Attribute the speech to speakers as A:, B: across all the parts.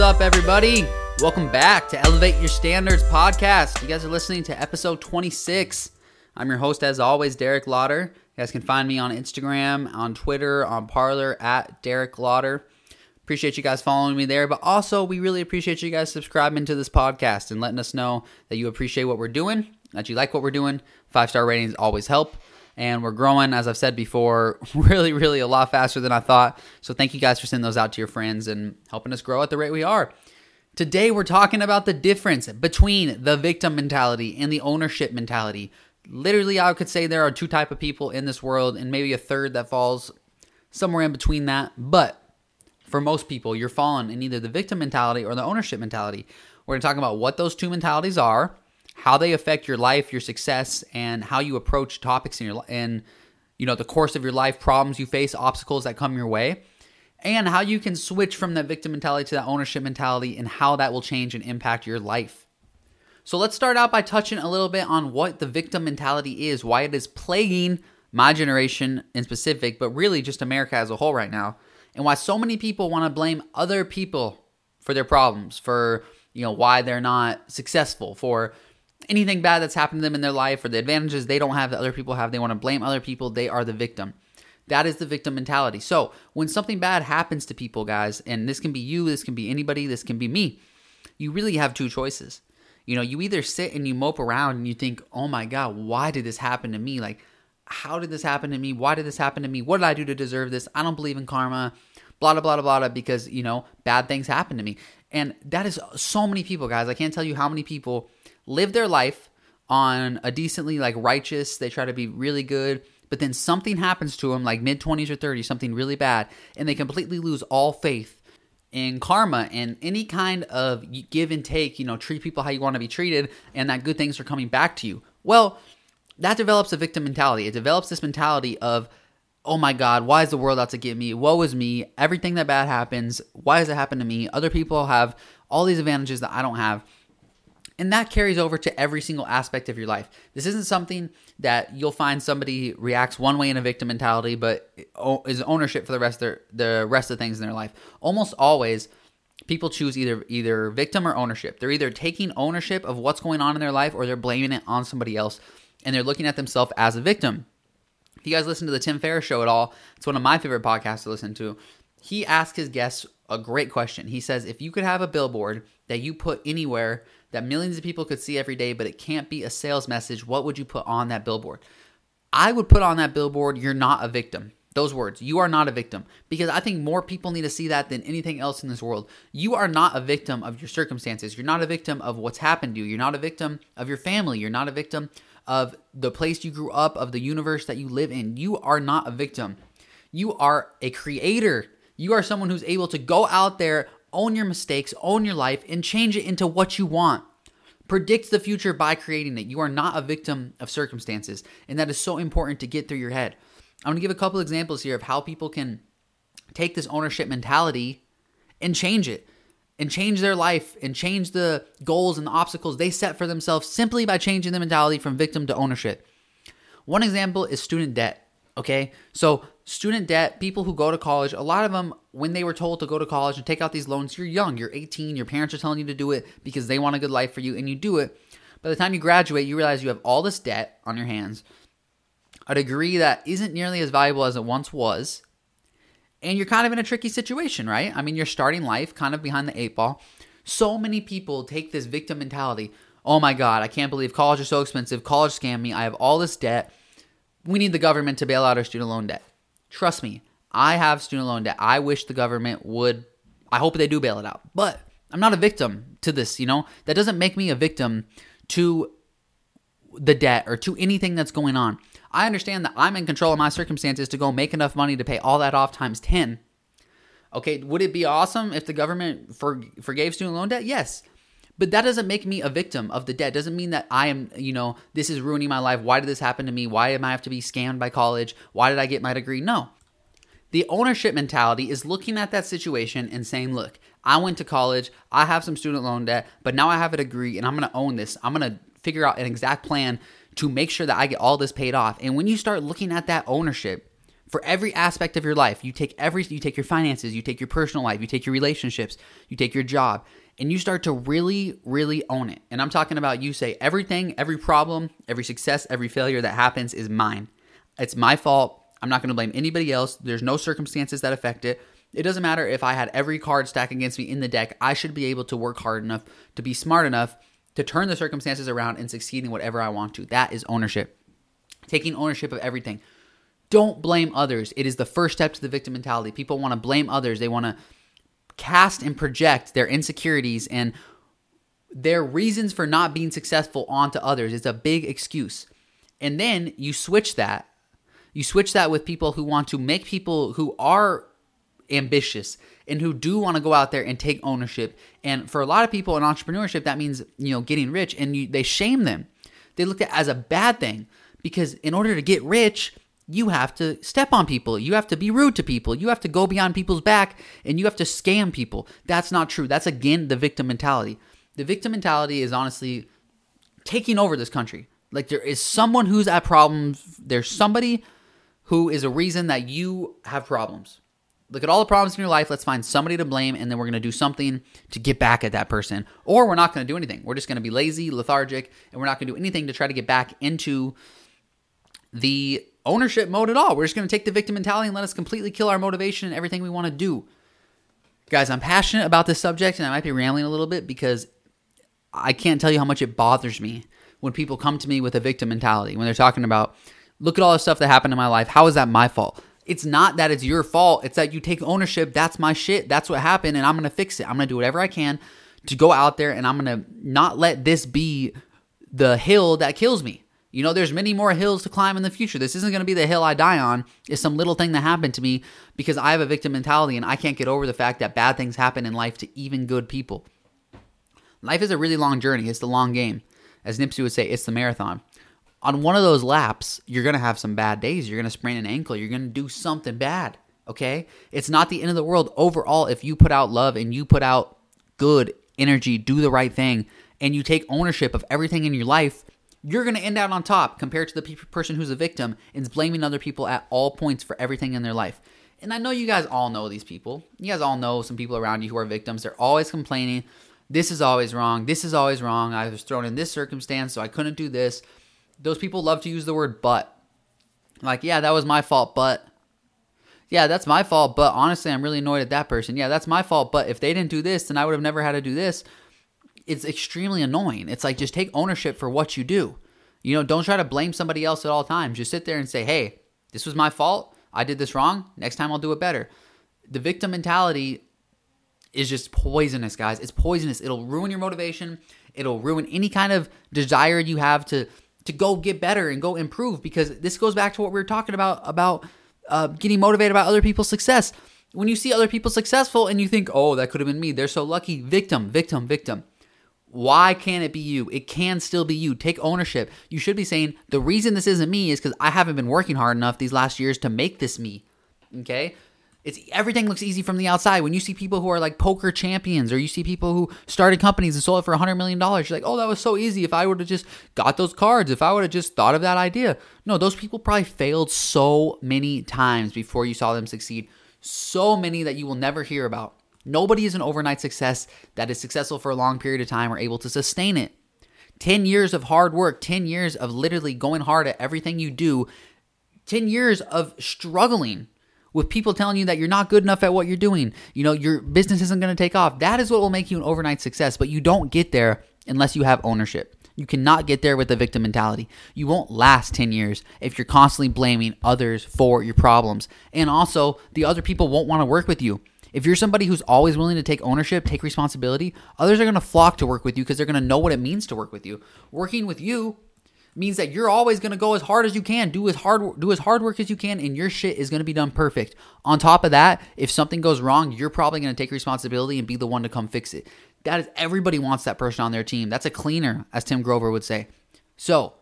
A: up, everybody? Welcome back to Elevate Your Standards podcast. You guys are listening to episode 26. I'm your host, as always, Derek Lauder. You guys can find me on Instagram, on Twitter, on Parler at Derek Lauder. Appreciate you guys following me there, but also we really appreciate you guys subscribing to this podcast and letting us know that you appreciate what we're doing, that you like what we're doing. Five star ratings always help and we're growing as i've said before really really a lot faster than i thought. So thank you guys for sending those out to your friends and helping us grow at the rate we are. Today we're talking about the difference between the victim mentality and the ownership mentality. Literally i could say there are two type of people in this world and maybe a third that falls somewhere in between that. But for most people you're falling in either the victim mentality or the ownership mentality. We're going to talk about what those two mentalities are how they affect your life, your success, and how you approach topics in your in you know the course of your life, problems you face, obstacles that come your way, and how you can switch from that victim mentality to that ownership mentality, and how that will change and impact your life. So let's start out by touching a little bit on what the victim mentality is, why it is plaguing my generation in specific, but really just America as a whole right now, and why so many people want to blame other people for their problems, for you know why they're not successful, for anything bad that's happened to them in their life or the advantages they don't have that other people have, they want to blame other people. They are the victim. That is the victim mentality. So when something bad happens to people, guys, and this can be you, this can be anybody, this can be me, you really have two choices. You know, you either sit and you mope around and you think, oh my God, why did this happen to me? Like, how did this happen to me? Why did this happen to me? What did I do to deserve this? I don't believe in karma, blah, blah, blah, blah, because, you know, bad things happen to me. And that is so many people, guys. I can't tell you how many people live their life on a decently like righteous, they try to be really good, but then something happens to them like mid 20s or 30s, something really bad, and they completely lose all faith in karma and any kind of give and take, you know, treat people how you want to be treated and that good things are coming back to you. Well, that develops a victim mentality. It develops this mentality of, oh my God, why is the world out to get me? Woe is me. Everything that bad happens, why does it happen to me? Other people have all these advantages that I don't have. And that carries over to every single aspect of your life. This isn't something that you'll find somebody reacts one way in a victim mentality, but is ownership for the rest of their, the rest of things in their life. Almost always, people choose either either victim or ownership. They're either taking ownership of what's going on in their life, or they're blaming it on somebody else, and they're looking at themselves as a victim. If you guys listen to the Tim Ferriss show at all, it's one of my favorite podcasts to listen to. He asks his guests a great question. He says, if you could have a billboard that you put anywhere that millions of people could see every day, but it can't be a sales message, what would you put on that billboard? I would put on that billboard, you're not a victim. Those words, you are not a victim. Because I think more people need to see that than anything else in this world. You are not a victim of your circumstances. You're not a victim of what's happened to you. You're not a victim of your family. You're not a victim of the place you grew up, of the universe that you live in. You are not a victim. You are a creator. You are someone who's able to go out there, own your mistakes, own your life, and change it into what you want. Predict the future by creating it. You are not a victim of circumstances, and that is so important to get through your head. I'm to give a couple examples here of how people can take this ownership mentality and change it and change their life and change the goals and the obstacles they set for themselves simply by changing the mentality from victim to ownership. One example is student debt. Okay. So, student debt, people who go to college, a lot of them, when they were told to go to college and take out these loans, you're young, you're 18, your parents are telling you to do it because they want a good life for you, and you do it. By the time you graduate, you realize you have all this debt on your hands, a degree that isn't nearly as valuable as it once was, and you're kind of in a tricky situation, right? I mean, you're starting life kind of behind the eight ball. So many people take this victim mentality. Oh my God, I can't believe college is so expensive. College scammed me. I have all this debt we need the government to bail out our student loan debt. Trust me, I have student loan debt. I wish the government would, I hope they do bail it out. But I'm not a victim to this, you know? That doesn't make me a victim to the debt or to anything that's going on. I understand that I'm in control of my circumstances to go make enough money to pay all that off times 10. Okay, would it be awesome if the government for, forgave student loan debt? Yes. But that doesn't make me a victim of the debt. Doesn't mean that I am, you know, this is ruining my life. Why did this happen to me? Why am I have to be scammed by college? Why did I get my degree? No. The ownership mentality is looking at that situation and saying, look, I went to college, I have some student loan debt, but now I have a degree and I'm to own this. I'm to figure out an exact plan to make sure that I get all this paid off. And when you start looking at that ownership for every aspect of your life. You take every you take your finances, you take your personal life, you take your relationships, you take your job, and you start to really really own it. And I'm talking about you say everything, every problem, every success, every failure that happens is mine. It's my fault. I'm not going to blame anybody else. There's no circumstances that affect it. It doesn't matter if I had every card stacked against me in the deck. I should be able to work hard enough to be smart enough to turn the circumstances around and succeed in whatever I want to. That is ownership. Taking ownership of everything. Don't blame others. It is the first step to the victim mentality. People want to blame others. They want to cast and project their insecurities and their reasons for not being successful onto others. It's a big excuse. And then you switch that. You switch that with people who want to make people who are ambitious and who do want to go out there and take ownership. And for a lot of people in entrepreneurship, that means, you know, getting rich and you, they shame them. They look at as a bad thing because in order to get rich, you have to step on people. You have to be rude to people. You have to go beyond people's back and you have to scam people. That's not true. That's again the victim mentality. The victim mentality is honestly taking over this country. Like there is someone who's at problems. There's somebody who is a reason that you have problems. Look at all the problems in your life. Let's find somebody to blame, and then we're going to do something to get back at that person. Or we're not going to do anything. We're just going to be lazy, lethargic, and we're not going to do anything to try to get back into the ownership mode at all. We're just going to take the victim mentality and let us completely kill our motivation and everything we want to do. Guys, I'm passionate about this subject and I might be rambling a little bit because I can't tell you how much it bothers me when people come to me with a victim mentality, when they're talking about, look at all the stuff that happened in my life. How is that my fault? It's not that it's your fault. It's that you take ownership. That's my shit. That's what happened and I'm going to fix it. I'm going to do whatever I can to go out there and I'm going to not let this be the hill that kills me. You know, there's many more hills to climb in the future. This isn't going to be the hill I die on. It's some little thing that happened to me because I have a victim mentality and I can't get over the fact that bad things happen in life to even good people. Life is a really long journey. It's the long game. As Nipsey would say, it's the marathon. On one of those laps, you're going to have some bad days. You're going to sprain an ankle. You're going to do something bad. Okay? It's not the end of the world overall if you put out love and you put out good energy, do the right thing, and you take ownership of everything in your life you're going to end out on top compared to the pe- person who's a victim and is blaming other people at all points for everything in their life. And I know you guys all know these people. You guys all know some people around you who are victims. They're always complaining. This is always wrong. This is always wrong. I was thrown in this circumstance, so I couldn't do this. Those people love to use the word but. Like, yeah, that was my fault, but. Yeah, that's my fault, but honestly, I'm really annoyed at that person. Yeah, that's my fault, but if they didn't do this, then I would have never had to do this it's extremely annoying. It's like just take ownership for what you do. You know, don't try to blame somebody else at all times. Just sit there and say, "Hey, this was my fault. I did this wrong. Next time I'll do it better." The victim mentality is just poisonous, guys. It's poisonous. It'll ruin your motivation. It'll ruin any kind of desire you have to to go get better and go improve because this goes back to what we were talking about about uh, getting motivated about other people's success. When you see other people successful and you think, "Oh, that could have been me," they're so lucky. Victim, victim, victim. Why can't it be you? It can still be you. Take ownership. You should be saying, the reason this isn't me is because I haven't been working hard enough these last years to make this me. Okay? It's everything looks easy from the outside. When you see people who are like poker champions, or you see people who started companies and sold it for $100 million, you're like, oh, that was so easy. If I would have just got those cards, if I would have just thought of that idea. No, those people probably failed so many times before you saw them succeed. So many that you will never hear about. Nobody is an overnight success that is successful for a long period of time or able to sustain it. 10 years of hard work, 10 years of literally going hard at everything you do, 10 years of struggling with people telling you that you're not good enough at what you're doing. You know, your business isn't going to take off. That is what will make you an overnight success, but you don't get there unless you have ownership. You cannot get there with the victim mentality. You won't last 10 years if you're constantly blaming others for your problems. And also, the other people won't want to work with you. If you're somebody who's always willing to take ownership, take responsibility, others are going to flock to work with you because they're going to know what it means to work with you. Working with you means that you're always going to go as hard as you can, do as hard do as hard work as you can and your shit is going to be done perfect. On top of that, if something goes wrong, you're probably going to take responsibility and be the one to come fix it. That is everybody wants that person on their team. That's a cleaner, as Tim Grover would say. So,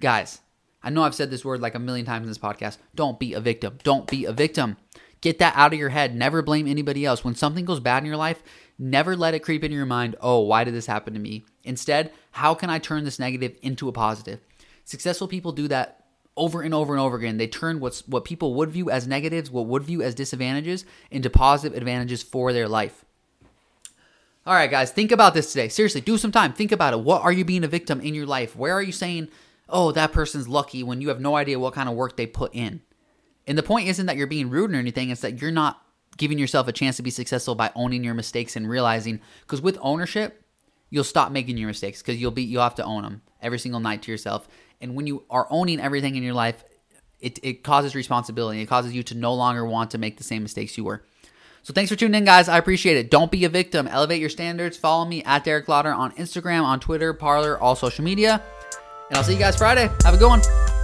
A: guys, I know I've said this word like a million times in this podcast. Don't be a victim. Don't be a victim. Get that out of your head. Never blame anybody else. When something goes bad in your life, never let it creep into your mind, oh, why did this happen to me? Instead, how can I turn this negative into a positive? Successful people do that over and over and over again. They turn what's what people would view as negatives, what would view as disadvantages, into positive advantages for their life. All right, guys, think about this today. Seriously, do some time. Think about it. What are you being a victim in your life? Where are you saying, oh, that person's lucky when you have no idea what kind of work they put in? And the point isn't that you're being rude or anything, it's that you're not giving yourself a chance to be successful by owning your mistakes and realizing because with ownership, you'll stop making your mistakes because you'll be you'll have to own them every single night to yourself. And when you are owning everything in your life, it, it causes responsibility. It causes you to no longer want to make the same mistakes you were. So thanks for tuning in, guys. I appreciate it. Don't be a victim. Elevate your standards. Follow me at Derek Lauder on Instagram, on Twitter, Parler, all social media. And I'll see you guys Friday. Have a good one.